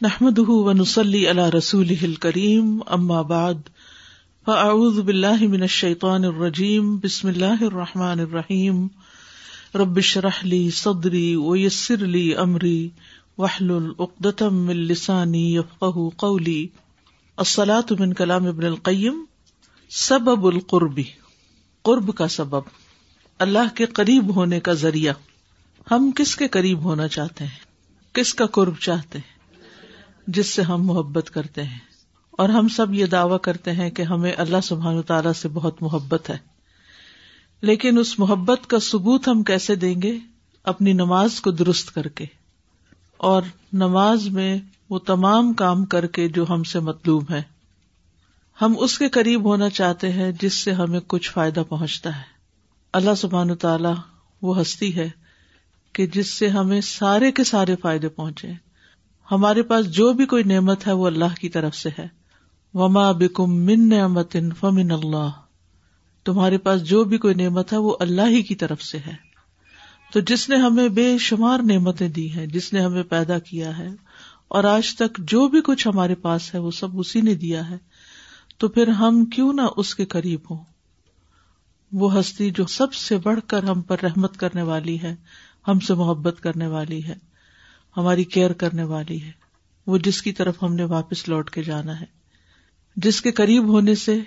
نحمد ونسلی علی رسول کریم اما بعد فاعوذ باللہ من الشیطان الرجیم بسم اللہ الرحمٰن الرحیم ربش رحلی صدری ویسر لی امری وحل العقدم من لسانی یفقہ قولی الصلاة من کلام ابن القیم سبب القربی قرب کا سبب. اللہ کے قریب ہونے کا ذریعہ. ہم کس کے قریب ہونا چاہتے ہیں؟ کس کا قرب چاہتے ہیں؟ جس سے ہم محبت کرتے ہیں اور ہم سب یہ دعوی کرتے ہیں کہ ہمیں اللہ سبحان تعالی سے بہت محبت ہے۔ لیکن اس محبت کا ثبوت ہم کیسے دیں گے؟ اپنی نماز کو درست کر کے اور نماز میں وہ تمام کام کر کے جو ہم سے مطلوب ہے ہم اس کے قریب ہونا چاہتے ہیں جس سے ہمیں کچھ فائدہ پہنچتا ہے۔ اللہ سبحان تعالی وہ ہستی ہے کہ جس سے ہمیں سارے کے سارے فائدے پہنچے۔ ہمارے پاس جو بھی کوئی نعمت ہے وہ اللہ کی طرف سے ہے۔ وما بکم من نعمت فمن اللہ تمہارے پاس جو بھی کوئی نعمت ہے وہ اللہ ہی کی طرف سے ہے۔ تو جس نے ہمیں بے شمار نعمتیں دی ہیں، جس نے ہمیں پیدا کیا ہے، اور آج تک جو بھی کچھ ہمارے پاس ہے وہ سب اسی نے دیا ہے، تو پھر ہم کیوں نہ اس کے قریب ہوں؟ وہ ہستی جو سب سے بڑھ کر ہم پر رحمت کرنے والی ہے، ہم سے محبت کرنے والی ہے۔ ہماری کیئر کرنے والی ہے۔ وہ جس کی طرف ہم نے واپس لوٹ کے جانا ہے۔ جس کے قریب ہونے سے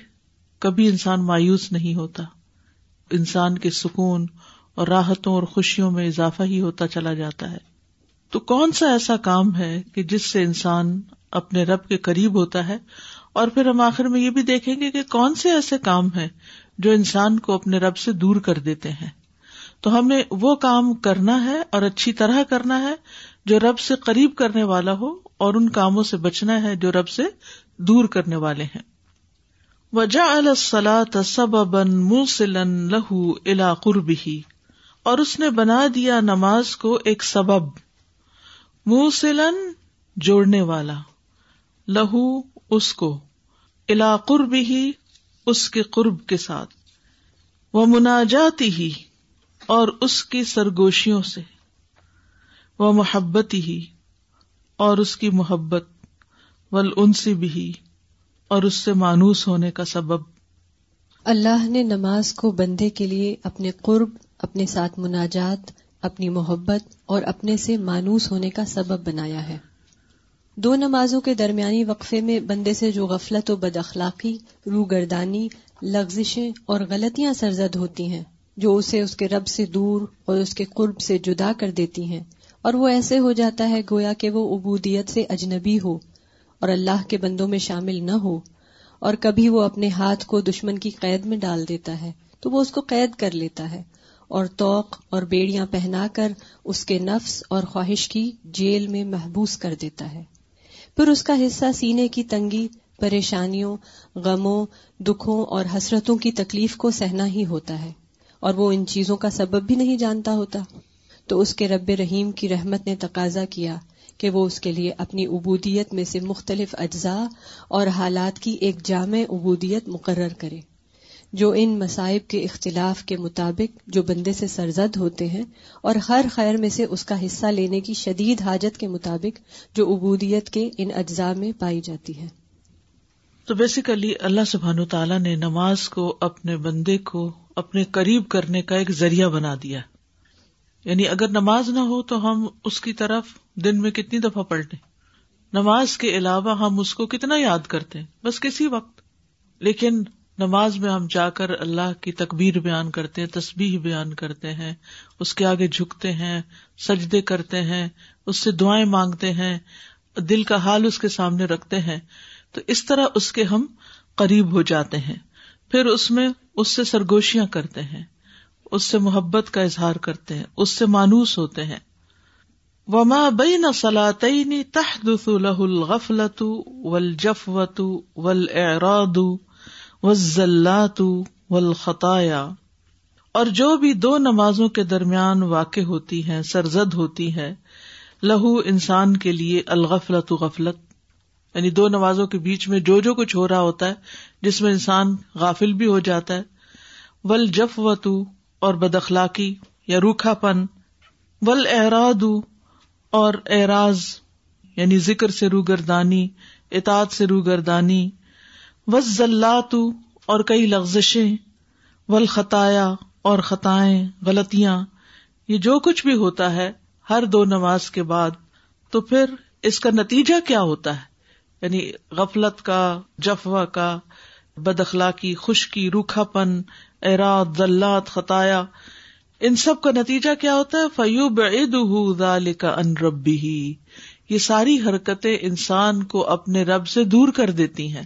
کبھی انسان مایوس نہیں ہوتا۔ انسان کے سکون اور راحتوں اور خوشیوں میں اضافہ ہی ہوتا چلا جاتا ہے۔ تو کون سا ایسا کام ہے کہ جس سے انسان اپنے رب کے قریب ہوتا ہے؟ اور پھر ہم آخر میں یہ بھی دیکھیں گے کہ کون سے ایسے کام ہیں جو انسان کو اپنے رب سے دور کر دیتے ہیں۔ تو ہمیں وہ کام کرنا ہے اور اچھی طرح کرنا ہے جو رب سے قریب کرنے والا ہو اور ان کاموں سے بچنا ہے جو رب سے دور کرنے والے ہیں۔ وجا سب بن موسلن لہو الا قربی اور اس نے بنا دیا نماز کو ایک سبب موسلن جوڑنے والا۔ لہو اس کو الا قربی اس کے قرب کے ساتھ۔ وہ مناجاتی ہی اور اس کی سرگوشیوں سے۔ وہ محبت ہی اور اس کی محبت ول بھی اور اس سے مانوس ہونے کا سبب۔ اللہ نے نماز کو بندے کے لیے اپنے قرب، اپنے ساتھ مناجات، اپنی محبت، اور اپنے سے مانوس ہونے کا سبب بنایا ہے۔ دو نمازوں کے درمیانی وقفے میں بندے سے جو غفلت و بد اخلاقی رو گردانی لغزشیں اور غلطیاں سرزد ہوتی ہیں، جو اسے اس کے رب سے دور اور اس کے قرب سے جدا کر دیتی ہیں۔ اور وہ ایسے ہو جاتا ہے گویا کہ وہ عبودیت سے اجنبی ہو اور اللہ کے بندوں میں شامل نہ ہو اور کبھی وہ اپنے ہاتھ کو دشمن کی قید میں ڈال دیتا ہے، تو وہ اس کو قید کر لیتا ہے اور توق اور بیڑیاں پہنا کر اس کے نفس اور خواہش کی جیل میں محبوس کر دیتا ہے۔ پھر اس کا حصہ سینے کی تنگی، پریشانیوں، غموں، دکھوں اور حسرتوں کی تکلیف کو سہنا ہی ہوتا ہے اور وہ ان چیزوں کا سبب بھی نہیں جانتا ہوتا۔ تو اس کے رب رحیم کی رحمت نے تقاضا کیا کہ وہ اس کے لیے اپنی عبودیت میں سے مختلف اجزاء اور حالات کی ایک جامع عبودیت مقرر کرے۔ جو ان مصائب کے اختلاف کے مطابق جو بندے سے سرزد ہوتے ہیں اور ہر خیر میں سے اس کا حصہ لینے کی شدید حاجت کے مطابق جو عبودیت کے ان اجزاء میں پائی جاتی ہے۔ تو بیسیکلی اللہ سبحان تعالیٰ نے نماز کو اپنے بندے کو اپنے قریب کرنے کا ایک ذریعہ بنا دیا۔ یعنی اگر نماز نہ ہو تو ہم اس کی طرف دن میں کتنی دفعہ پڑھتے نماز کے علاوہ ہم اس کو کتنا یاد کرتے ہیں؟ بس کسی وقت۔ لیکن نماز میں ہم جا کر اللہ کی تکبیر بیان کرتے ہیں تصبیح بیان کرتے ہیں، اس کے آگے جھکتے ہیں، سجدے کرتے ہیں، اس سے دعائیں مانگتے ہیں، دل کا حال اس کے سامنے رکھتے ہیں۔ تو اس طرح اس کے ہم قریب ہو جاتے ہیں۔ پھر اس میں اس سے سرگوشیاں کرتے ہیں۔ اس سے محبت کا اظہار کرتے ہیں، اس سے مانوس ہوتے ہیں۔ وما بین سلاطین تحدث له الغفلت والجفوت والاعراض والزلات والخطايا۔ اور جو بھی دو نمازوں کے درمیان واقع ہوتی ہیں، سرزد ہوتی ہے لہو انسان کے لیے الغفلت غفلت۔ یعنی دو نمازوں کے بیچ میں جو جو کچھ ہو رہا ہوتا ہے، جس میں انسان غافل بھی ہو جاتا ہے۔ ول جف اور بد اخلاقی یا روکھا پن ول اعراد اور اعراض یعنی ذکر سے روگردانی، اطاعت سے روگردانی وزلات اور کئی لغزشیں، والخطایا اور خطائیں، غلطیاں، یہ جو کچھ بھی ہوتا ہے ہر دو نماز کے بعد، تو پھر اس کا نتیجہ کیا ہوتا ہے؟ یعنی غفلت کا جفوا کا بد اخلاقی خشکی روکھا پن اراد، ذلات، خطایا۔ ان سب کا نتیجہ کیا ہوتا ہے؟ فیوب عید کا ان ربی ہی یہ ساری حرکتیں انسان کو اپنے رب سے دور کر دیتی ہیں۔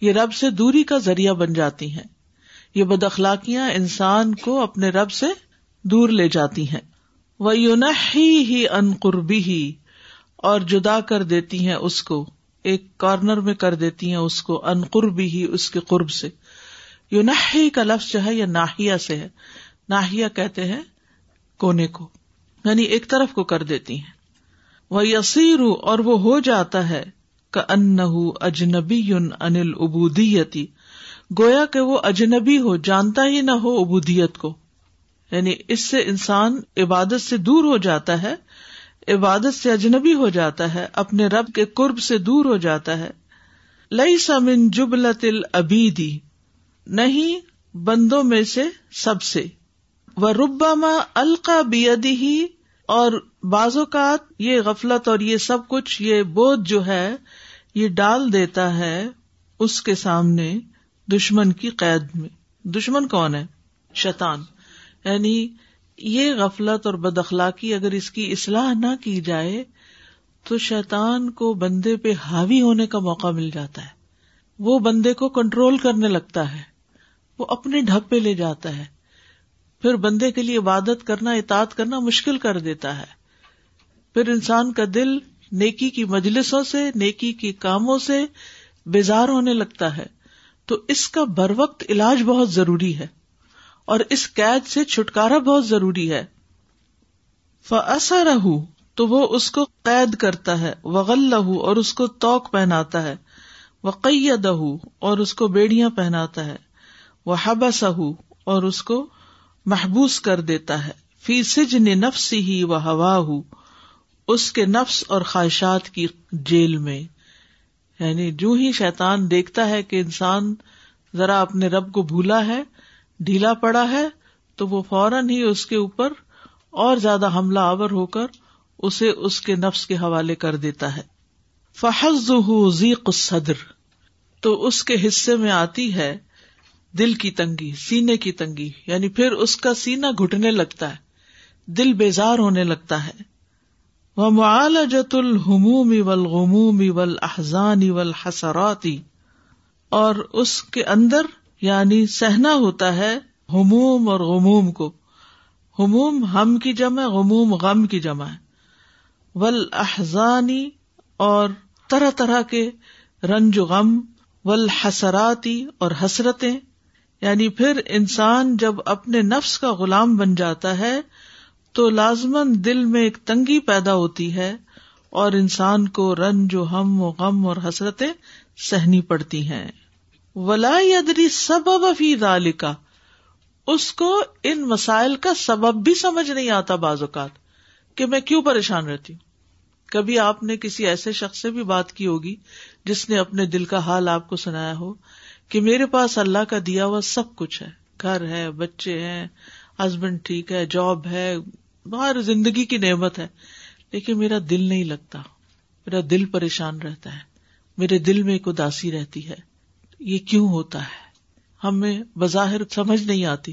یہ رب سے دوری کا ذریعہ بن جاتی ہیں۔ یہ بد اخلاقیاں انسان کو اپنے رب سے دور لے جاتی ہیں۔ وہ یون ہی ان قربی ہی اور جدا کر دیتی ہیں اس کو، ایک کارنر میں کر دیتی ہیں اس کو ان قربی ہی اس کے قرب سے۔ یون کا لفظ جو ہے یہ ناہیا سے ہے۔ ناہیا کہتے ہیں کونے کو یعنی ایک طرف کو کر دیتی ہیں۔ وہ یسیر اور وہ ہو جاتا ہے۔ کا ان اجنبی انل ابودیتی گویا کہ وہ اجنبی ہو، جانتا ہی نہ ہو ابودیت کو۔ یعنی اس سے انسان عبادت سے دور ہو جاتا ہے۔ عبادت سے اجنبی ہو جاتا ہے۔ اپنے رب کے قرب سے دور ہو جاتا ہے۔ لئی سمن جبلت العبیدی نہیں بندوں میں سے سب سے۔ وہ ربا القا بیدی ہی اور بعض اوقات یہ غفلت اور یہ سب کچھ، یہ بوجھ جو ہے، یہ ڈال دیتا ہے اس کے سامنے دشمن کی قید میں۔ دشمن کون ہے؟ شیطان۔ یعنی یہ غفلت اور بد اخلاقی اگر اس کی اصلاح نہ کی جائے، تو شیطان کو بندے پہ حاوی ہونے کا موقع مل جاتا ہے۔ وہ بندے کو کنٹرول کرنے لگتا ہے۔ وہ اپنے ڈھب پہ لے جاتا ہے۔ پھر بندے کے لیے عبادت کرنا، اطاعت کرنا مشکل کر دیتا ہے۔ پھر انسان کا دل نیکی کی مجلسوں سے، نیکی کی کاموں سے بیزار ہونے لگتا ہے۔ تو اس کا بر وقت علاج بہت ضروری ہے۔ اور اس قید سے چھٹکارا بہت ضروری ہے۔ فسا رہ تو وہ اس کو قید کرتا ہے۔ وغل لہو اور اس کو توق پہناتا ہے۔ وقی اور اس کو بیڑیاں پہناتا ہے۔ وہ حبا اور اس کو محبوس کر دیتا ہے۔ فی سجن نفس ہی و ہوا ہو اس کے نفس اور خواہشات کی جیل میں۔ یعنی جو ہی شیطان دیکھتا ہے کہ انسان ذرا اپنے رب کو بھولا ہے، ڈھیلا پڑا ہے، تو وہ فوراً ہی اس کے اوپر اور زیادہ حملہ آور ہو کر اسے اس کے نفس کے حوالے کر دیتا ہے۔ فحز ذیق صدر تو اس کے حصے میں آتی ہے دل کی تنگی، سینے کی تنگی یعنی پھر اس کا سینا گھٹنے لگتا ہے، دل بیزار ہونے لگتا ہے۔ وہ معالجت الحموم ولغموم ول احزانی ول حسراتی اور اس کے اندر یعنی سہنا ہوتا ہے ہموم اور غموم کو۔ ہموم ہم کی جمع، غموم غم کی جمع ہے۔ ول احزانی اور طرح طرح کے رنج غم ول حسراتی اور حسرتیں یعنی پھر انسان جب اپنے نفس کا غلام بن جاتا ہے تو لازمن دل میں ایک تنگی پیدا ہوتی ہے اور انسان کو رنج و ہم و غم اور حسرتیں سہنی پڑتی ہیں۔ ولا ادری سبب فی کا اس کو ان مسائل کا سبب بھی سمجھ نہیں آتا بعض اوقات کہ میں کیوں پریشان رہتی ہوں۔ کبھی آپ نے کسی ایسے شخص سے بھی بات کی ہوگی جس نے اپنے دل کا حال آپ کو سنایا ہو کہ میرے پاس اللہ کا دیا ہوا سب کچھ ہے۔ گھر ہے، بچے ہیں ہسبینڈ ٹھیک ہے جاب ہے باہر زندگی کی نعمت ہے۔ لیکن میرا دل نہیں لگتا۔ میرا دل پریشان رہتا ہے۔ میرے دل میں ایک اداسی رہتی ہے۔ یہ کیوں ہوتا ہے؟ ہمیں بظاہر سمجھ نہیں آتی۔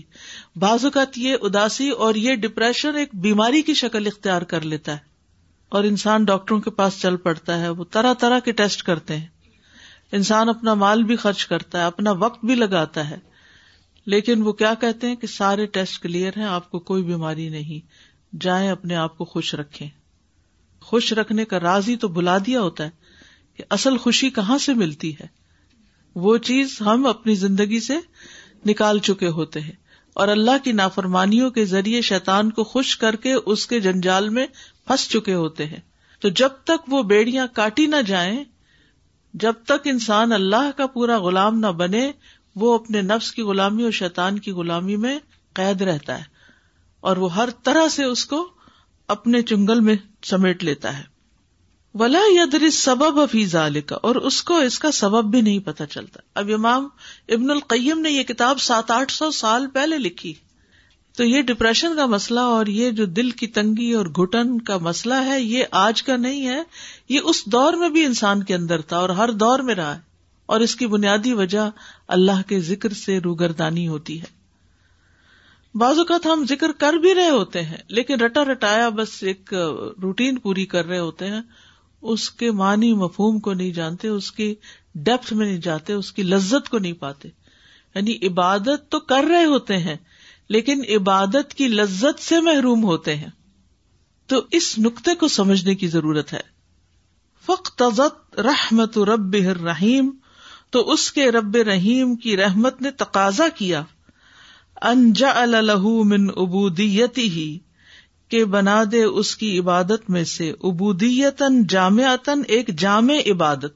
بعض اوقات یہ اداسی اور یہ ڈپریشن ایک بیماری کی شکل اختیار کر لیتا ہے۔ اور انسان ڈاکٹروں کے پاس چل پڑتا ہے، وہ طرح طرح کے ٹیسٹ کرتے ہیں۔ انسان اپنا مال بھی خرچ کرتا ہے، اپنا وقت بھی لگاتا ہے۔ لیکن وہ کیا کہتے ہیں کہ سارے ٹیسٹ کلیئر ہیں، آپ کو کوئی بیماری نہیں۔ جائیں اپنے آپ کو خوش رکھیں۔ خوش رکھنے کا راز ہی تو بلا دیا ہوتا ہے کہ اصل خوشی کہاں سے ملتی ہے۔ وہ چیز ہم اپنی زندگی سے نکال چکے ہوتے ہیں۔ اور اللہ کی نافرمانیوں کے ذریعے شیطان کو خوش کر کے اس کے جنجال میں پھنس چکے ہوتے ہیں۔ تو جب تک وہ بیڑیاں کاٹی نہ جائیں جب تک انسان اللہ کا پورا غلام نہ بنے، وہ اپنے نفس کی غلامی اور شیطان کی غلامی میں قید رہتا ہے اور وہ ہر طرح سے اس کو اپنے چنگل میں سمیٹ لیتا ہے۔ ولا یدری سبب افیز کا اور اس کو اس کا سبب بھی نہیں پتا چلتا۔ اب امام ابن القیم نے یہ کتاب سات آٹھ سو سال پہلے لکھی۔ تو یہ ڈپریشن کا مسئلہ اور یہ جو دل کی تنگی اور گٹن کا مسئلہ ہے، یہ آج کا نہیں ہے، یہ اس دور میں بھی انسان کے اندر تھا اور ہر دور میں رہا ہے۔ اور اس کی بنیادی وجہ اللہ کے ذکر سے روگردانی ہوتی ہے۔ بعض اوقات ہم ذکر کر بھی رہے ہوتے ہیں، لیکن رٹا رٹایا بس ایک روٹین پوری کر رہے ہوتے ہیں۔ اس کے معنی مفہوم کو نہیں جانتے، اس کی ڈیپتھ میں نہیں جاتے، اس کی لذت کو نہیں پاتے۔ یعنی عبادت تو کر رہے ہوتے ہیں لیکن عبادت کی لذت سے محروم ہوتے ہیں۔ تو اس نقطے کو سمجھنے کی ضرورت ہے۔ فخ رحمت رب رحیم تو اس کے رب رحیم کی رحمت نے تقاضا کیا۔ انجا الح من ابودیتی ہی کہ بنا دے اس کی عبادت میں سے ابودیتن جامعتن ایک جامع عبادت۔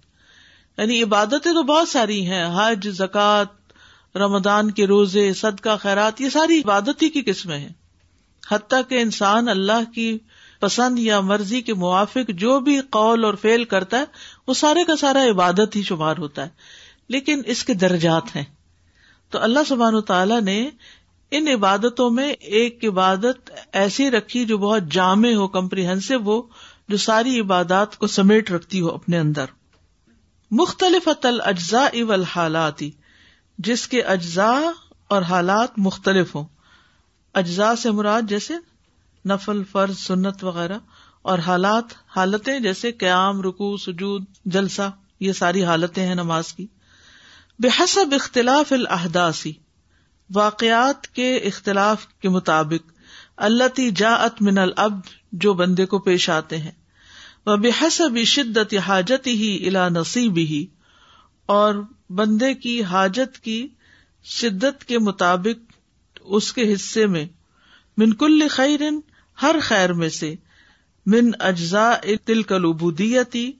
یعنی عبادتیں تو بہت ساری ہیں، حج زکات رمضان کے روزے صد کا خیرات، یہ ساری عبادت ہی کی قسمیں ہیں۔ حتیٰ کہ انسان اللہ کی پسند یا مرضی کے موافق جو بھی قول اور فیل کرتا ہے، وہ سارے کا سارا عبادت ہی شمار ہوتا ہے۔ لیکن اس کے درجات ہیں۔ تو اللہ سبحان تعالیٰ نے ان عبادتوں میں ایک عبادت ایسی رکھی جو بہت جامع ہو کمپریہنسو ہو، جو ساری عبادات کو سمیٹ رکھتی ہو اپنے اندر۔ مختلف اجزاء اول حالاتی جس کے اجزاء اور حالات مختلف ہوں۔ اجزاء سے مراد جیسے نفل، فرض، سنت وغیرہ، اور حالات، حالتیں جیسے قیام رکو سجود، جلسہ، یہ ساری حالتیں ہیں نماز کی۔ بحسب اختلاف الحداسی واقعات کے اختلاف کے مطابق اللہ تی جا من الب جو بندے کو پیش آتے ہیں۔ وہ بحسب شدت حاجت ہی الا نصیب ہی اور بندے کی حاجت کی شدت کے مطابق اس کے حصے میں۔ من کل خیر ہر خیر میں سے۔ من اجزاء تل کلوبودیتی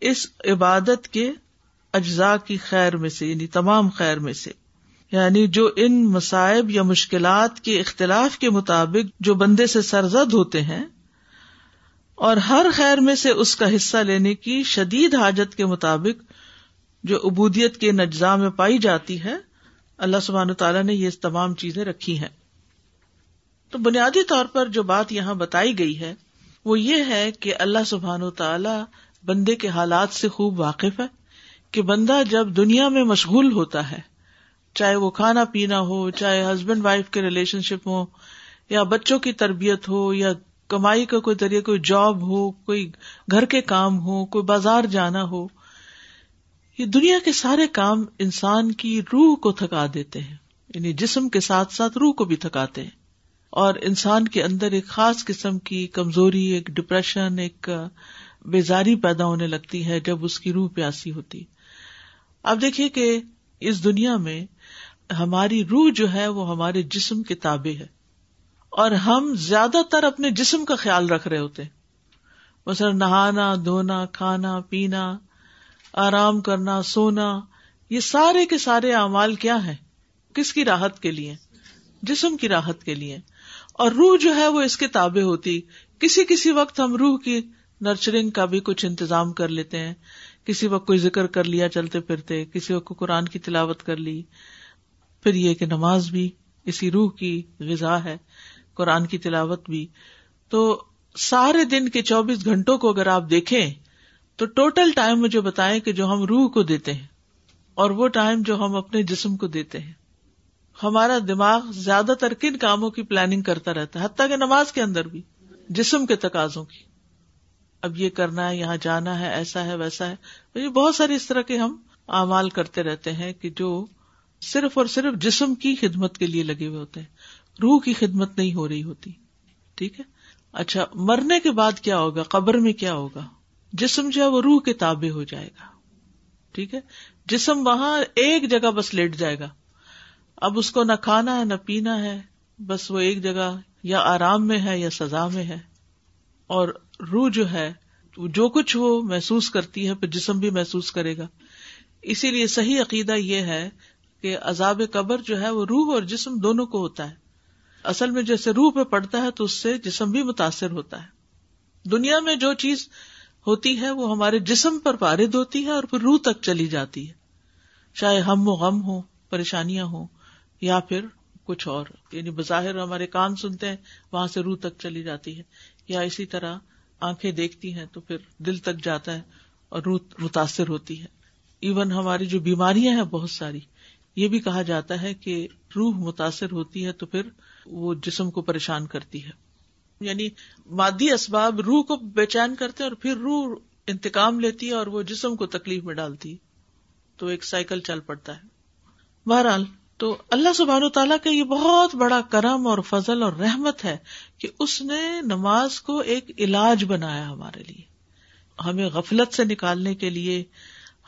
اس عبادت کے اجزاء کی خیر میں سے یعنی تمام خیر میں سے۔ یعنی جو ان مصائب یا مشکلات کے اختلاف کے مطابق جو بندے سے سرزد ہوتے ہیں، اور ہر خیر میں سے اس کا حصہ لینے کی شدید حاجت کے مطابق جو ابودیت کے نجزا میں پائی جاتی ہے، اللہ سبحان تعالیٰ نے یہ تمام چیزیں رکھی ہیں۔ تو بنیادی طور پر جو بات یہاں بتائی گئی ہے، وہ یہ ہے کہ اللہ سبحان و تعالی بندے کے حالات سے خوب واقف ہے کہ بندہ جب دنیا میں مشغول ہوتا ہے، چاہے وہ کھانا پینا ہو، چاہے ہسبینڈ وائف کے ریلیشن شپ ہو، یا بچوں کی تربیت ہو، یا کمائی کا کوئی ذریعہ، کوئی جاب ہو، کوئی گھر کے کام ہو، کوئی بازار جانا ہو یہ دنیا کے سارے کام انسان کی روح کو تھکا دیتے ہیں۔ یعنی جسم کے ساتھ ساتھ روح کو بھی تھکاتے ہیں۔ اور انسان کے اندر ایک خاص قسم کی کمزوری، ایک ڈپریشن ایک بیزاری پیدا ہونے لگتی ہے جب اس کی روح پیاسی ہوتی۔ اب دیکھیے کہ اس دنیا میں ہماری روح جو ہے وہ ہمارے جسم کے تابع ہے۔ اور ہم زیادہ تر اپنے جسم کا خیال رکھ رہے ہوتے مثلا نہانا، دھونا، کھانا، پینا آرام کرنا، سونا، یہ سارے کے سارے اعمال کیا ہیں؟ کس کی راحت کے لیے؟ جسم کی راحت کے لیے۔ اور روح جو ہے وہ اس کے تابع ہوتی۔ کسی کسی وقت ہم روح کی نرچرنگ کا بھی کچھ انتظام کر لیتے ہیں۔ کسی وقت کوئی ذکر کر لیا چلتے پھرتے، کسی وقت قرآن کی تلاوت کر لی۔ پھر یہ کہ نماز بھی اسی روح کی غذا ہے، قرآن کی تلاوت بھی۔ تو سارے دن کے چوبیس گھنٹوں کو اگر آپ دیکھیں تو ٹوٹل ٹائم مجھے بتائیں کہ جو ہم روح کو دیتے ہیں اور وہ ٹائم جو ہم اپنے جسم کو دیتے ہیں۔ ہمارا دماغ زیادہ تر کن کاموں کی پلاننگ کرتا رہتا ہے، حتیٰ کہ نماز کے اندر بھی، جسم کے تقاضوں کی۔ اب یہ کرنا ہے، یہاں جانا ہے، ایسا ہے، ویسا ہے۔ بہت سارے اس طرح کے ہم اعمال کرتے رہتے ہیں کہ جو صرف اور صرف جسم کی خدمت کے لیے لگے ہوئے ہوتے ہیں۔ روح کی خدمت نہیں ہو رہی ہوتی، ٹھیک ہے؟ اچھا مرنے کے بعد کیا ہوگا؟ قبر میں کیا ہوگا؟ جسم جو ہے وہ روح کے تابع ہو جائے گا۔ ٹھیک ہے؟ جسم وہاں ایک جگہ بس لیٹ جائے گا۔ اب اس کو نہ کھانا ہے، نہ پینا ہے، بس وہ ایک جگہ یا آرام میں ہے یا سزا میں ہے۔ اور روح جو ہے، جو کچھ وہ محسوس کرتی ہے، پھر جسم بھی محسوس کرے گا۔ اسی لیے صحیح عقیدہ یہ ہے کہ عذاب قبر جو ہے وہ روح اور جسم دونوں کو ہوتا ہے۔ اصل میں جیسے روح پہ پڑتا ہے تو اس سے جسم بھی متاثر ہوتا ہے۔ دنیا میں جو چیز ہوتی ہے، وہ ہمارے جسم پر وارد ہوتی ہے اور پھر روح تک چلی جاتی ہے۔ چاہے ہم و غم ہو پریشانیاں ہوں، یا پھر کچھ اور یعنی بظاہر ہمارے کان سنتے ہیں، وہاں سے روح تک چلی جاتی ہے۔ یا اسی طرح آنکھیں دیکھتی ہیں تو پھر دل تک جاتا ہے اور روح متاثر ہوتی ہے۔ ایون ہماری جو بیماریاں ہیں بہت ساری، یہ بھی کہا جاتا ہے کہ روح متاثر ہوتی ہے تو پھر وہ جسم کو پریشان کرتی ہے۔ یعنی مادی اسباب روح کو بے چین کرتے اور پھر روح انتقام لیتی ہے اور وہ جسم کو تکلیف میں ڈالتی تو ایک سائیکل چل پڑتا ہے۔ بہرحال تو اللہ سبحان و تعالیٰ کا یہ بہت بڑا کرم اور فضل اور رحمت ہے کہ اس نے نماز کو ایک علاج بنایا ہمارے لیے۔ ہمیں غفلت سے نکالنے کے لیے،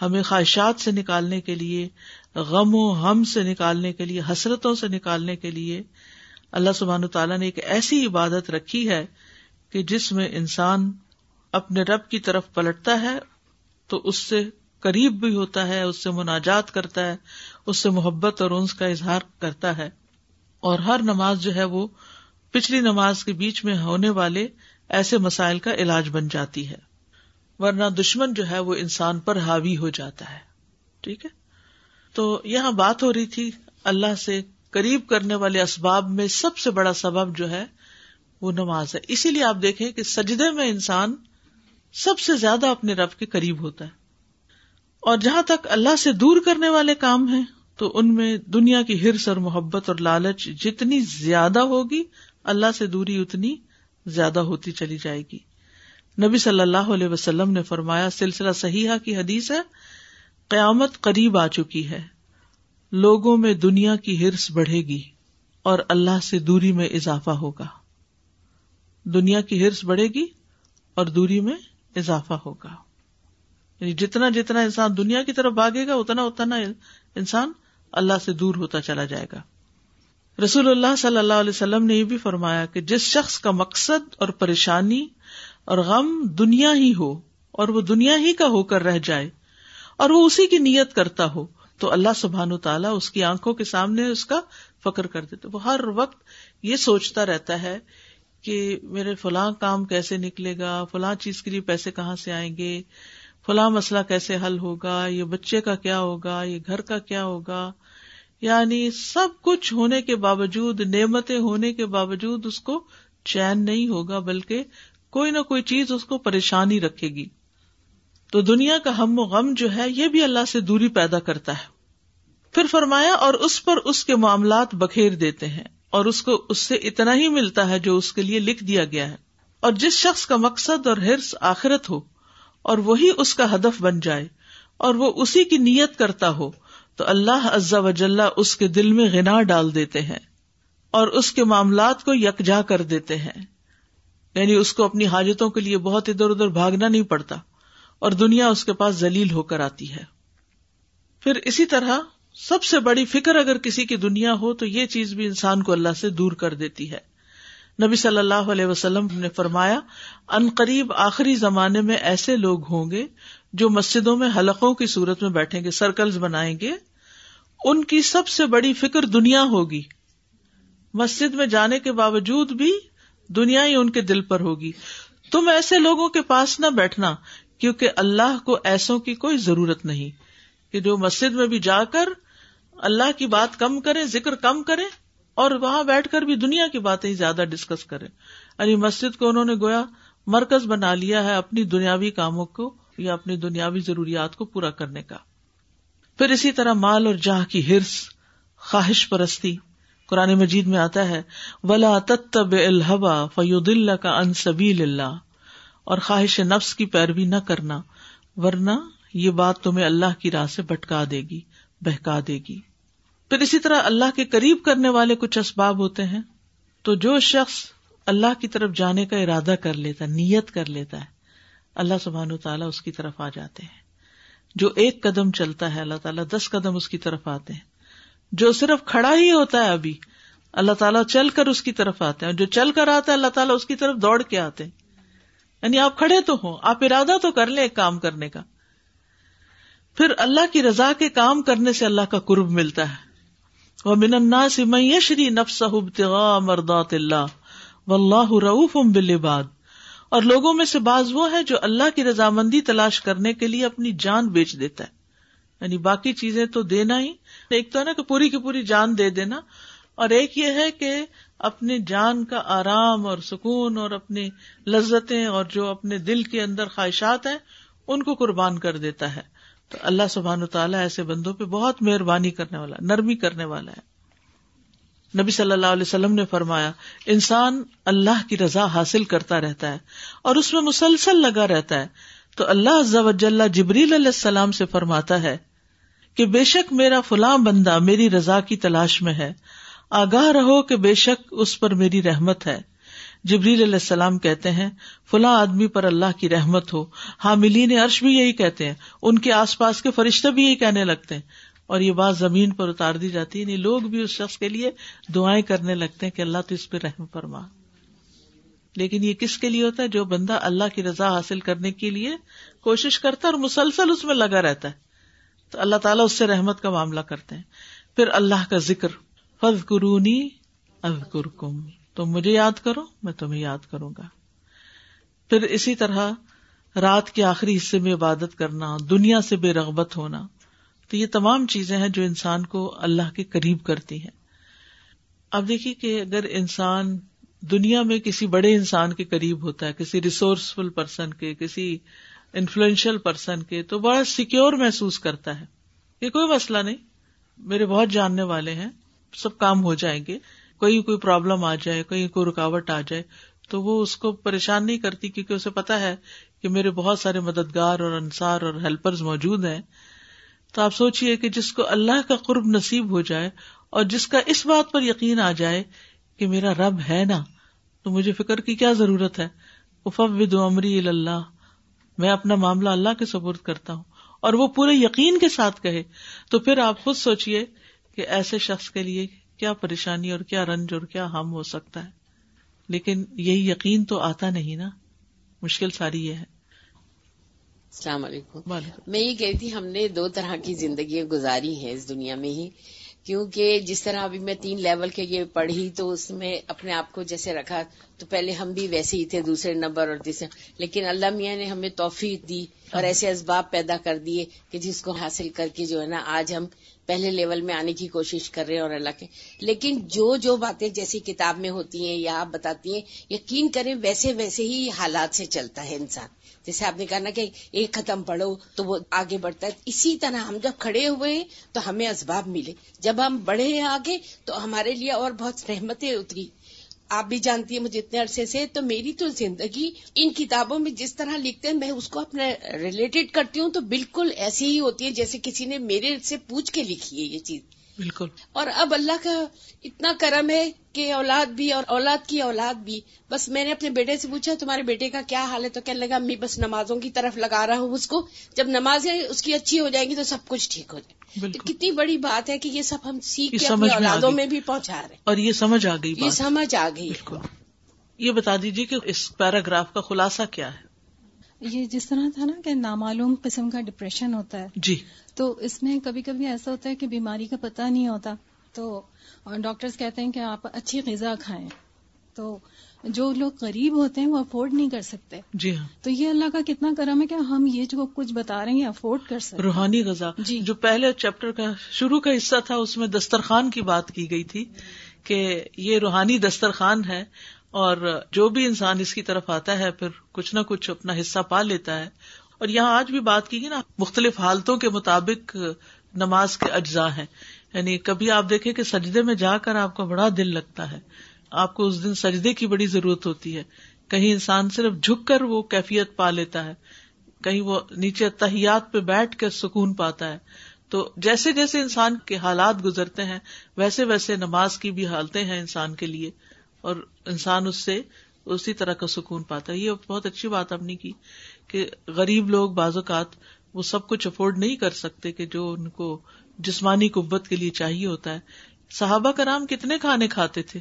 ہمیں خواہشات سے نکالنے کے لیے، غم و ہم سے نکالنے کے لیے، حسرتوں سے نکالنے کے لیے اللہ سبحان تعالیٰ نے ایک ایسی عبادت رکھی ہے کہ جس میں انسان اپنے رب کی طرف پلٹتا ہے، تو اس سے قریب بھی ہوتا ہے، اس سے مناجات کرتا ہے، اس سے محبت اور انس کا اظہار کرتا ہے۔ اور ہر نماز جو ہے وہ پچھلی نماز کے بیچ میں ہونے والے ایسے مسائل کا علاج بن جاتی ہے۔ ورنہ دشمن جو ہے وہ انسان پر حاوی ہو جاتا ہے۔ ٹھیک ہے؟ تو یہاں بات ہو رہی تھی اللہ سے قریب کرنے والے اسباب میں سب سے بڑا سبب جو ہے وہ نماز ہے۔ اسی لیے آپ دیکھیں کہ سجدے میں انسان سب سے زیادہ اپنے رب کے قریب ہوتا ہے۔ اور جہاں تک اللہ سے دور کرنے والے کام ہیں، تو ان میں دنیا کی ہرس اور محبت اور لالچ جتنی زیادہ ہوگی، اللہ سے دوری اتنی زیادہ ہوتی چلی جائے گی۔ نبی صلی اللہ علیہ وسلم نے فرمایا، سلسلہ صحیحہ کی حدیث ہے، قیامت قریب آ چکی ہے۔ لوگوں میں دنیا کی ہرس بڑھے گی اور اللہ سے دوری میں اضافہ ہوگا۔ دنیا کی ہرس بڑھے گی اور دوری میں اضافہ ہوگا۔ یعنی جتنا جتنا انسان دنیا کی طرف بھاگے گا، اتنا اتنا انسان اللہ سے دور ہوتا چلا جائے گا۔ رسول اللہ صلی اللہ علیہ وسلم نے یہ بھی فرمایا کہ جس شخص کا مقصد اور پریشانی اور غم دنیا ہی ہو اور وہ دنیا ہی کا ہو کر رہ جائے اور وہ اسی کی نیت کرتا ہو تو اللہ سبحان تعالیٰ اس کی آنکھوں کے سامنے اس کا فکر کر دیتے وہ ہر وقت یہ سوچتا رہتا ہے کہ میرے فلاں کام کیسے نکلے گا، فلاں چیز کے لیے پیسے کہاں سے آئیں گے، فلاں مسئلہ کیسے حل ہوگا، یہ بچے کا کیا ہوگا، یہ گھر کا کیا ہوگا۔ یعنی سب کچھ ہونے کے باوجود، نعمتیں ہونے کے باوجود اس کو چین نہیں ہوگا، بلکہ کوئی نہ کوئی چیز اس کو پریشانی رکھے گی۔ تو دنیا کا ہم و غم جو ہے، یہ بھی اللہ سے دوری پیدا کرتا ہے۔ پھر فرمایا، اور اس پر اس کے معاملات بکھیر دیتے ہیں، اور اس کو اس سے اتنا ہی ملتا ہے جو اس کے لیے لکھ دیا گیا ہے۔ اور جس شخص کا مقصد اور ہرس آخرت ہو، اور وہی اس کا ہدف بن جائے، اور وہ اسی کی نیت کرتا ہو، تو اللہ عزا وجاللہ اس کے دل میں غنا ڈال دیتے ہیں، اور اس کے معاملات کو یکجا کر دیتے ہیں۔ یعنی اس کو اپنی حاجتوں کے لیے بہت ادھر ادھر بھاگنا نہیں پڑتا۔ اور دنیا اس کے پاس ذلیل ہو کر آتی ہے۔ پھر اسی طرح سب سے بڑی فکر اگر کسی کی دنیا ہو تو یہ چیز بھی انسان کو اللہ سے دور کر دیتی ہے۔ نبی صلی اللہ علیہ وسلم نے فرمایا، ان قریب آخری زمانے میں ایسے لوگ ہوں گے جو مسجدوں میں حلقوں کی صورت میں بیٹھیں گے سرکلز بنائیں گے۔ ان کی سب سے بڑی فکر دنیا ہوگی۔ مسجد میں جانے کے باوجود بھی دنیا ہی ان کے دل پر ہوگی۔ تم ایسے لوگوں کے پاس نہ بیٹھنا کیونکہ اللہ کو ایسوں کی کوئی ضرورت نہیں کہ جو مسجد میں بھی جا کر اللہ کی بات کم کرے، ذکر کم کرے اور وہاں بیٹھ کر بھی دنیا کی باتیں زیادہ ڈسکس کرے۔ یعنی مسجد کو انہوں نے گویا مرکز بنا لیا ہے اپنی دنیاوی کاموں کو یا اپنی دنیاوی ضروریات کو پورا کرنے کا۔ پھر اسی طرح مال اور جاہ کی ہرس، خواہش پرستی۔ قرآن مجید میں آتا ہے، ولا تب الحبا فیود اللہ کا انصبیل اللہ اور خواہش نفس کی پیروی نہ کرنا، ورنہ یہ بات تمہیں اللہ کی راہ سے بھٹکا دے گی، بہکا دے گی۔ پھر اسی طرح اللہ کے قریب کرنے والے کچھ اسباب ہوتے ہیں۔ تو جو شخص اللہ کی طرف جانے کا ارادہ کر لیتا ہے، نیت کر لیتا ہے، اللہ سبحان تعالیٰ اس کی طرف آ جاتے ہیں۔ جو ایک قدم چلتا ہے، اللہ تعالیٰ دس قدم اس کی طرف آتے ہیں۔ جو صرف کھڑا ہی ہوتا ہے ابھی، اللہ تعالیٰ چل کر اس کی طرف آتے ہیں۔ جو چل کر آتا ہے، اللہ تعالیٰ اس کی طرف دوڑ کے آتے ہیں۔ یعنی آپ کھڑے تو ہوں، آپ ارادہ تو کر لیں ایک کام کرنے کا۔ پھر اللہ کی رضا کے کام کرنے سے اللہ کا قرب ملتا ہے۔ وہ من الناس من یشری نفسه ابتغاء مرضات اللہ واللہ رؤوف بالعباد۔ اور لوگوں میں سے بعض وہ ہے جو اللہ کی رضامندی تلاش کرنے کے لیے اپنی جان بیچ دیتا ہے۔ یعنی باقی چیزیں تو دینا ہی۔ ایک تو ہے نا کہ پوری کی پوری جان دے دینا۔ اور ایک یہ ہے کہ اپنی جان کا آرام اور سکون اور اپنی لذتیں اور جو اپنے دل کے اندر خواہشات ہیں، ان کو قربان کر دیتا ہے۔ تو اللہ سبحان تعالیٰ ایسے بندوں پہ بہت مہربانی کرنے والا، نرمی کرنے والا ہے۔ نبی صلی اللہ علیہ وسلم نے فرمایا، انسان اللہ کی رضا حاصل کرتا رہتا ہے اور اس میں مسلسل لگا رہتا ہے۔ تو اللہ عز و جل جبریل علیہ السلام سے فرماتا ہے کہ بے شک میرا فلاں بندہ میری رضا کی تلاش میں ہے۔ آگاہ رہو کہ بے شک اس پر میری رحمت ہے۔ جبریل علیہ السلام کہتے ہیں، فلاں آدمی پر اللہ کی رحمت ہو۔ حاملین عرش بھی یہی کہتے ہیں۔ ان کے آس پاس کے فرشتے بھی یہی کہنے لگتے ہیں۔ اور یہ بات زمین پر اتار دی جاتی ہے۔ یعنی لوگ بھی اس شخص کے لیے دعائیں کرنے لگتے ہیں کہ اللہ تو اس پہ رحم فرما۔ لیکن یہ کس کے لیے ہوتا ہے؟ جو بندہ اللہ کی رضا حاصل کرنے کے لیے کوشش کرتا ہے اور مسلسل اس میں لگا رہتا ہے۔ تو اللہ تعالیٰ اس سے رحمت کا معاملہ کرتے ہیں۔ پھر اللہ کا ذکر۔ فض قرونی ازکر کم تم مجھے یاد کرو، میں تمہیں یاد کروں گا۔ پھر اسی طرح رات کے آخری حصے میں عبادت کرنا، دنیا سے بے رغبت ہونا، تو یہ تمام چیزیں ہیں جو انسان کو اللہ کے قریب کرتی ہیں۔ اب دیکھیے کہ اگر انسان دنیا میں کسی بڑے انسان کے قریب ہوتا ہے، کسی ریسورسفل پرسن کے، کسی انفلوئنشل پرسن کے، تو بڑا سیکیور محسوس کرتا ہے۔ یہ کوئی مسئلہ نہیں، میرے بہت جاننے والے ہیں۔ سب کام ہو جائیں گے، کوئی کوئی پرابلم آ جائے، کوئی کوئی رکاوٹ آ جائے، تو وہ اس کو پریشان نہیں کرتی کیونکہ اسے پتا ہے کہ میرے بہت سارے مددگار اور انصار اور ہیلپر موجود ہیں۔ تو آپ سوچیے کہ جس کو اللہ کا قرب نصیب ہو جائے اور جس کا اس بات پر یقین آ جائے کہ میرا رب ہے نا، تو مجھے فکر کی کیا ضرورت ہے؟ افد عمری اللہ میں اپنا معاملہ اللہ کے سبرد کرتا ہوں اور وہ پورے یقین کے ساتھ کہے۔ تو پھر آپ خود سوچیے کہ ایسے شخص کے لیے کیا پریشانی اور کیا رنج اور کیا ہم ہو سکتا ہے۔ لیکن یہی یقین تو آتا نہیں نا۔ مشکل ساری یہ ہے۔ السلام علیکم۔ میں یہ کہتی ہم نے دو طرح کی زندگی گزاری ہیں اس دنیا میں ہی۔ کیونکہ جس طرح ابھی میں تین لیول کے یہ پڑھی تو اس میں اپنے آپ کو جیسے رکھا تو پہلے ہم بھی ویسے ہی تھے دوسرے نمبر اور تیسرے۔ لیکن اللہ میاں نے ہمیں توفیق دی اور ایسے اسباب پیدا کر دیے کہ جس کو حاصل کر کے جو ہے نا آج ہم پہلے لیول میں آنے کی کوشش کر رہے ہیں اور اللہ کے۔ لیکن جو جو باتیں جیسی کتاب میں ہوتی ہیں یا آپ بتاتی ہیں، یقین کریں ویسے ویسے ہی حالات سے چلتا ہے انسان۔ جیسے آپ نے کہا نا کہ ایک ختم پڑھو تو وہ آگے بڑھتا ہے۔ اسی طرح ہم جب کھڑے ہوئے ہیں تو ہمیں اسباب ملے۔ جب ہم بڑھے ہیں آگے تو ہمارے لیے اور بہت رحمتیں اتری۔ آپ بھی جانتی ہیں مجھے اتنے عرصے سے، تو میری تو زندگی ان کتابوں میں جس طرح لکھتے ہیں، میں اس کو اپنا ریلیٹڈ کرتی ہوں، تو بالکل ایسی ہی ہوتی ہے جیسے کسی نے میرے سے پوچھ کے لکھی ہے یہ چیز۔ بالکل۔ اور اب اللہ کا اتنا کرم ہے کہ اولاد بھی اور اولاد کی اولاد بھی۔ بس میں نے اپنے بیٹے سے پوچھا تمہارے بیٹے کا کیا حال ہے؟ تو کہنے لگا میں بس نمازوں کی طرف لگا رہا ہوں اس کو۔ جب نمازیں اس کی اچھی ہو جائیں گی تو سب کچھ ٹھیک ہو جائے۔ تو کتنی بڑی بات ہے کہ یہ سب ہم سیکھ کے اپنی اولادوں میں بھی پہنچا رہے اور یہ سمجھ آ گئی یہ سمجھ آ گئی۔ یہ بتا دیجیے کہ اس پیراگراف کا خلاصہ کیا ہے۔ یہ جس طرح تھا نا کہ نامعلوم قسم کا ڈپریشن ہوتا ہے جی۔ تو اس میں کبھی کبھی ایسا ہوتا ہے کہ بیماری کا پتہ نہیں ہوتا۔ تو ڈاکٹرز کہتے ہیں کہ آپ اچھی غذا کھائیں۔ تو جو لوگ غریب ہوتے ہیں وہ افورڈ نہیں کر سکتے۔ جی ہاں۔ تو یہ اللہ کا کتنا کرم ہے کہ ہم یہ جو کچھ بتا رہے ہیں افورڈ کر سکتے روحانی غذا۔ جی۔ جو پہلے چیپٹر کا شروع کا حصہ تھا اس میں دسترخوان کی بات کی گئی تھی کہ یہ روحانی دسترخوان ہے۔ اور جو بھی انسان اس کی طرف آتا ہے، پھر کچھ نہ کچھ اپنا حصہ پا لیتا ہے۔ اور یہاں آج بھی بات کی گئی نا، مختلف حالتوں کے مطابق نماز کے اجزاء ہیں۔ یعنی کبھی آپ دیکھیں کہ سجدے میں جا کر آپ کا بڑا دل لگتا ہے۔ آپ کو اس دن سجدے کی بڑی ضرورت ہوتی ہے۔ کہیں انسان صرف جھک کر وہ کیفیت پا لیتا ہے۔ کہیں وہ نیچے تحیات پہ بیٹھ کر سکون پاتا ہے۔ تو جیسے جیسے انسان کے حالات گزرتے ہیں، ویسے ویسے نماز کی بھی حالتیں ہیں انسان کے لیے۔ اور انسان اس سے اسی طرح کا سکون پاتا ہے۔ یہ بہت اچھی بات آپ نے کی کہ غریب لوگ بعض اوقات وہ سب کچھ افورڈ نہیں کر سکتے کہ جو ان کو جسمانی قوت کے لیے چاہیے ہوتا ہے۔ صحابہ کرام کتنے کھانے کھاتے تھے؟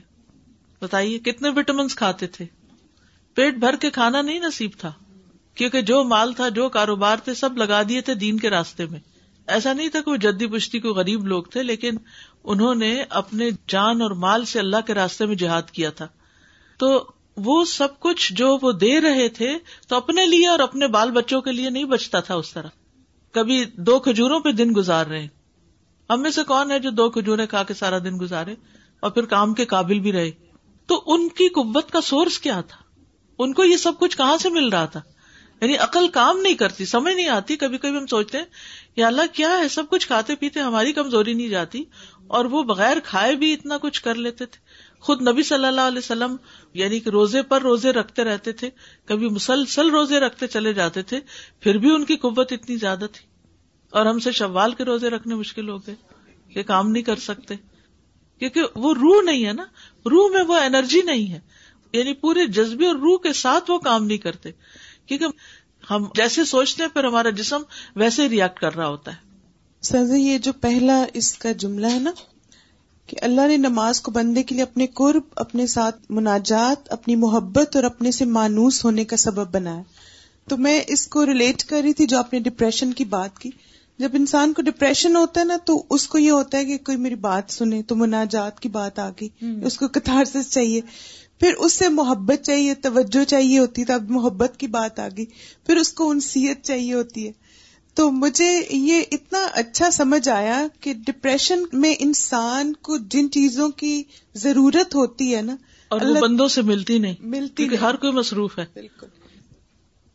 بتائیے، کتنے وٹامنس کھاتے تھے؟ پیٹ بھر کے کھانا نہیں نصیب تھا، کیونکہ جو مال تھا، جو کاروبار تھے، سب لگا دیے تھے دین کے راستے میں۔ ایسا نہیں تھا کہ وہ جدی پشتی کو غریب لوگ تھے، لیکن انہوں نے اپنے جان اور مال سے اللہ کے راستے میں جہاد کیا تھا۔ تو وہ سب کچھ جو وہ دے رہے تھے تو اپنے لیے اور اپنے بال بچوں کے لیے نہیں بچتا تھا اس طرح۔ کبھی دو کھجوروں پہ دن گزار رہے ہم میں سے کون ہے جو دو کھجورے کھا کے سارا دن گزارے اور پھر کام کے قابل بھی رہے؟ تو ان کی قوت کا سورس کیا تھا؟ ان کو یہ سب کچھ کہاں سے مل رہا تھا؟ یعنی عقل کام نہیں کرتی، سمجھ نہیں آتی، کبھی کبھی ہم سوچتے ہیں، یا اللہ کیا ہے، سب کچھ کھاتے پیتے ہماری کمزوری نہیں جاتی۔ اور وہ بغیر کھائے بھی اتنا کچھ کر لیتے تھے۔ خود نبی صلی اللہ علیہ وسلم یعنی کہ روزے پر روزے رکھتے رہتے تھے، کبھی مسلسل روزے رکھتے چلے جاتے تھے، پھر بھی ان کی قوت اتنی زیادہ تھی۔ اور ہم سے شوال کے روزے رکھنے مشکل ہو گئے کہ کام نہیں کر سکتے۔ کیونکہ وہ روح نہیں ہے نا، روح میں وہ انرجی نہیں ہے۔ یعنی پورے جذبے اور روح کے ساتھ وہ کام نہیں کرتے۔ کیونکہ ہم جیسے سوچتے ہیں، پھر ہمارا جسم ویسے ریئیکٹ کر رہا ہوتا ہے۔ سر یہ جو پہلا اس کا جملہ ہے نا کہ اللہ نے نماز کو بندے کے لیے اپنے قرب اپنے ساتھ مناجات اپنی محبت اور اپنے سے مانوس ہونے کا سبب بنایا۔ تو میں اس کو ریلیٹ کر رہی تھی جو آپ نے ڈپریشن کی بات کی۔ جب انسان کو ڈپریشن ہوتا ہے نا تو اس کو یہ ہوتا ہے کہ کوئی میری بات سنے تو مناجات کی بات آ گئی۔ اس کو کتارس چاہیے۔ پھر اس سے محبت چاہیے توجہ چاہیے ہوتی تب محبت کی بات آ گئی۔ پھر اس کو انسیت چاہیے ہوتی ہے۔ تو مجھے یہ اتنا اچھا سمجھ آیا کہ ڈپریشن میں انسان کو جن چیزوں کی ضرورت ہوتی ہے نا اور وہ بندوں سے ملتی نہیں ملتی ہر کوئی مصروف ہے۔ بالکل۔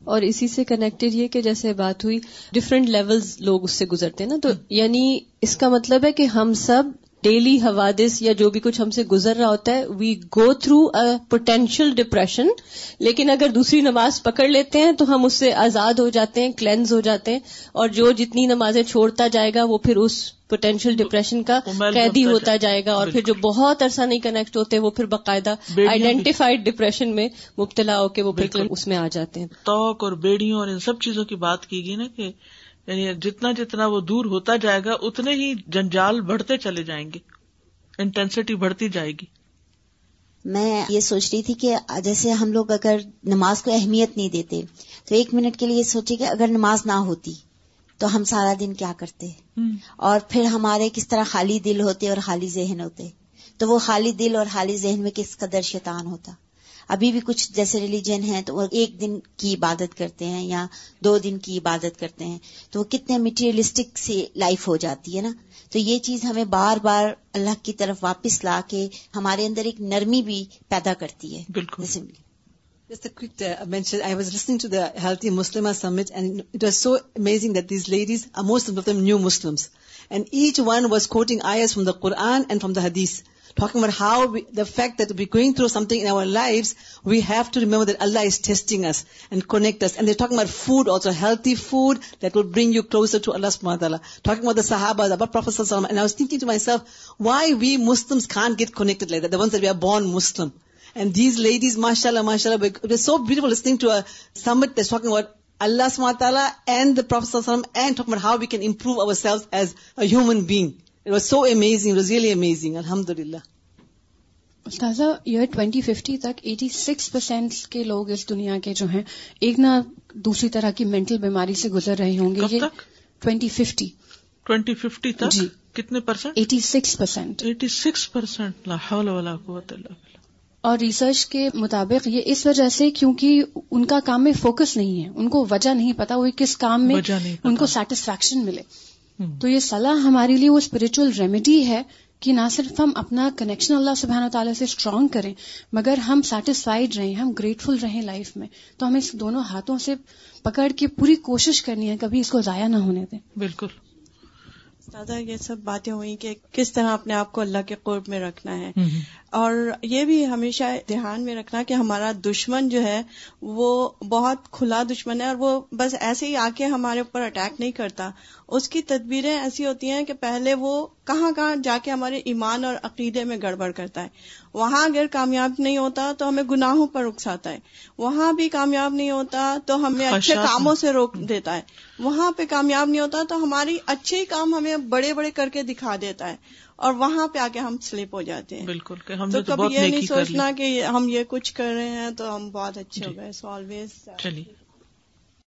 اور اسی سے کنیکٹڈ یہ کہ جیسے بات ہوئی ڈفرینٹ لیولز لوگ اس سے گزرتے ہیں نا تو یعنی اس کا مطلب ہے کہ ہم سب ڈیلی حوادث یا جو بھی کچھ ہم سے گزر رہا ہوتا ہے we go through a potential depression لیکن اگر دوسری نماز پکڑ لیتے ہیں تو ہم اس سے آزاد ہو جاتے ہیں کلینز ہو جاتے ہیں اور جو جتنی نمازیں چھوڑتا جائے گا وہ پھر اس پوٹینشیل ڈپریشن کا قیدی ہوتا جائے گا۔ اور پھر جو بہت عرصہ نہیں کنیکٹ ہوتے وہ پھر باقاعدہ آئیڈینٹیفائڈ ڈپریشن میں مبتلا ہو کے وہ پھر اس میں آ جاتے ہیں۔ توق اور بیڑیوں اور ان سب چیزوں کی بات کی گئی نا کہ یعنی جتنا جتنا وہ دور ہوتا جائے گا اتنے ہی جنجال بڑھتے چلے جائیں گے۔ انٹینسٹی بڑھتی جائے گی۔ میں یہ سوچ رہی تھی کہ جیسے ہم لوگ اگر نماز کو اہمیت نہیں دیتے تو ایک منٹ کے لیے سوچے کہ اگر نماز نہ ہوتی تو ہم سارا دن کیا کرتے؟ اور پھر ہمارے کس طرح خالی دل ہوتے اور خالی ذہن ہوتے؟ تو وہ خالی دل اور خالی ذہن میں کس قدر شیطان ہوتا؟ ابھی بھی کچھ جیسے ریلیجن ہیں تو وہ ایک دن کی عبادت کرتے ہیں یا دو دن کی عبادت کرتے ہیں تو وہ کتنے مٹیریلسٹک سی لائف ہو جاتی ہے نا تو یہ چیز ہمیں بار بار اللہ کی طرف واپس لا کے ہمارے اندر ایک نرمی بھی پیدا کرتی ہے بالکل Just a quick uh, mention. I was listening to the Healthy Muslimah Summit, and it was so amazing that these ladies, uh, most of them new Muslims, and each one was quoting ayahs from the Quran and from the Hadith. Talking about how we, the fact that we're going through something in our lives, we have to remember that Allah is testing us and connect us. And they're talking about food also, healthy food that will bring you closer to Allah subhanahu wa ta'ala. Talking about the Sahaba, about Prophet sallallahu. And I was thinking to myself, why we Muslims can't get connected like that, the ones that we are born Muslim. And these ladies, mashallah, mashallah, it was so beautiful listening to a summit that's talking about Allah subhanahu wa ta'ala and the Prophet sallallahu and talking about how we can improve ourselves as a human being. It was so amazing. It was really amazing. Alhamdulillah. استاذہ year twenty fifty تک eighty six percent کے لوگ اس دنیا کے جو ہیں ایک نہ دوسری طرح کی مینٹل بیماری سے گزر رہے ہوں گے یہ ٹوینٹی ففٹی ٹوینٹی ففٹی تک جی کتنے percent eighty six percent eighty six percent اور ریسرچ کے مطابق یہ اس وجہ سے کیونکہ ان کا کام میں فوکس نہیں ہے ان کو وجہ نہیں پتا وہ کس کام میں ان کو سیٹسفیکشن ملے تو یہ صلاح ہمارے لیے وہ اسپرچل ریمیڈی ہے کہ نہ صرف ہم اپنا کنیکشن اللہ سبحانہ تعالیٰ سے اسٹرانگ کریں مگر ہم سیٹسفائڈ رہیں ہم گریٹفل رہیں لائف میں۔ تو ہمیں اس دونوں ہاتھوں سے پکڑ کے پوری کوشش کرنی ہے کبھی اس کو ضائع نہ ہونے دیں۔ بالکل۔ دادا یہ سب باتیں ہوئی کہ کس طرح اپنے آپ کو اللہ کے قرب میں رکھنا ہے۔ اور یہ بھی ہمیشہ دھیان میں رکھنا کہ ہمارا دشمن جو ہے وہ بہت کھلا دشمن ہے اور وہ بس ایسے ہی آ کے ہمارے اوپر اٹیک نہیں کرتا۔ اس کی تدبیریں ایسی ہوتی ہیں کہ پہلے وہ کہاں کہاں جا کے ہمارے ایمان اور عقیدے میں گڑبڑ کرتا ہے۔ وہاں اگر کامیاب نہیں ہوتا تو ہمیں گناہوں پر رخساتا ہے۔ وہاں بھی کامیاب نہیں ہوتا تو ہمیں اچھے کاموں سے روک دیتا ہے۔ وہاں پہ کامیاب نہیں ہوتا تو ہماری اچھے کام ہمیں بڑے بڑے کر کے دکھا دیتا ہے اور وہاں پہ آ کے ہم سلپ ہو جاتے ہیں۔ بالکل کہ ہم تو کبھی یہ نہیں سوچنا کہ ہم یہ کچھ کر رہے ہیں تو ہم بہت اچھے ہو جی۔ گئے چلیے۔